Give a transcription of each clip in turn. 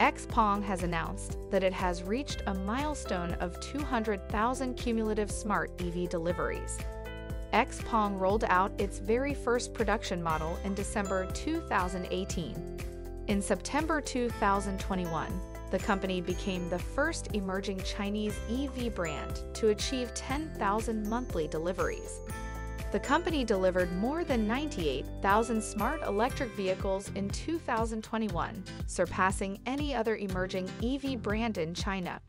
XPeng has announced that it has reached a milestone of 200,000 cumulative smart EV deliveries. XPeng rolled out its very first production model in December 2018. In September 2021, the company became the first emerging Chinese EV brand to achieve 10,000 monthly deliveries. The company delivered more than 98,000 smart electric vehicles in 2021, surpassing any other emerging EV brand in China.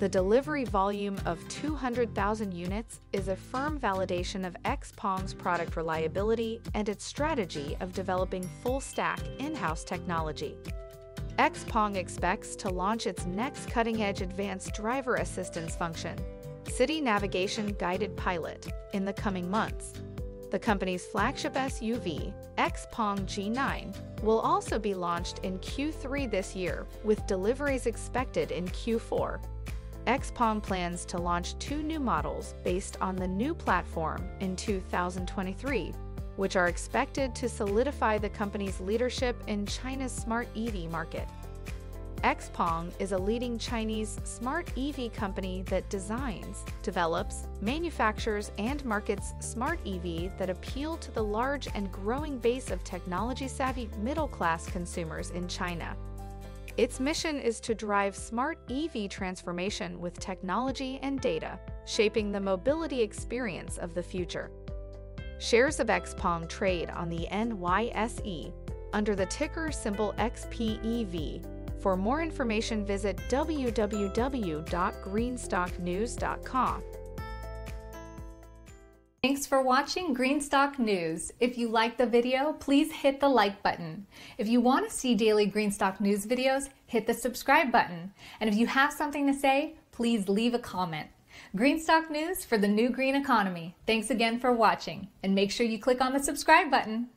The delivery volume of 200,000 units is a firm validation of XPeng's product reliability and its strategy of developing full-stack in-house technology. XPeng expects to launch its next cutting-edge advanced driver assistance function, City Navigation Guided Pilot, in the coming months. The company's flagship SUV, XPeng G9, will also be launched in Q3 this year, with deliveries expected in Q4. XPeng plans to launch two new models based on the new platform in 2023, which are expected to solidify the company's leadership in China's smart EV market. XPeng is a leading Chinese smart EV company that designs, develops, manufactures, and markets smart EV that appeal to the large and growing base of technology-savvy middle-class consumers in China. Its mission is to drive smart EV transformation with technology and data, shaping the mobility experience of the future. Shares of XPeng trade on the NYSE under the ticker symbol XPEV. For more information, visit www.greenstocknews.com. Thanks for watching Greenstock News. If you like the video, please hit the like button. If you want to see daily Greenstock News videos, hit the subscribe button. And if you have something to say, please leave a comment. Greenstock News for the new green economy. Thanks again for watching, and make sure you click on the subscribe button.